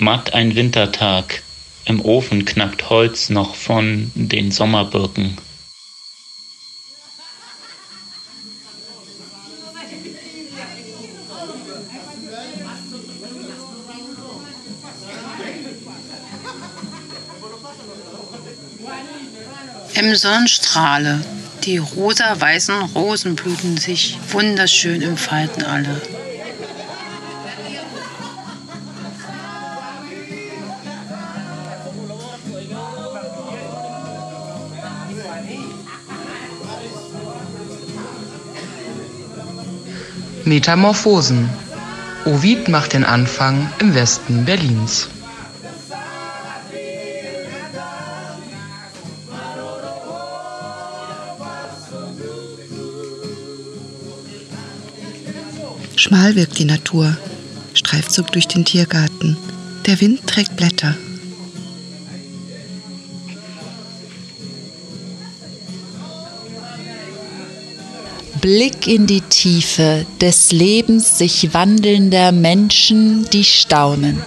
Matt ein Wintertag, im Ofen knackt Holz noch von den Sommerbirken. Im Sonnenstrahle, die rosa-weißen Rosenblüten sich wunderschön entfalten alle. Metamorphosen. Ovid macht den Anfang im Westen Berlins. Schmal wirkt die Natur. Streifzug durch den Tiergarten. Der Wind trägt Blätter. Blick in die Tiefe des Lebens sich wandelnder Menschen, die staunen.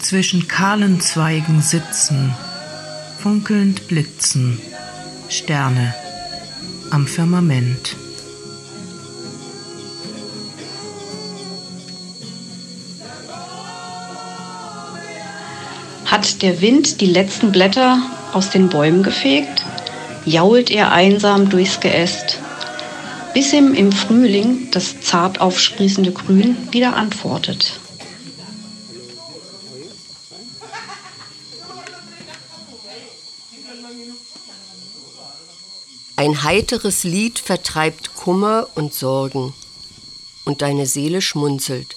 Zwischen kahlen Zweigen sitzen, funkelnd blitzen, Sterne am Firmament. Hat der Wind die letzten Blätter aus den Bäumen gefegt? Jault er einsam durchs Geäst, bis ihm im Frühling das zart aufsprießende Grün wieder antwortet. Ein heiteres Lied vertreibt Kummer und Sorgen, und deine Seele schmunzelt.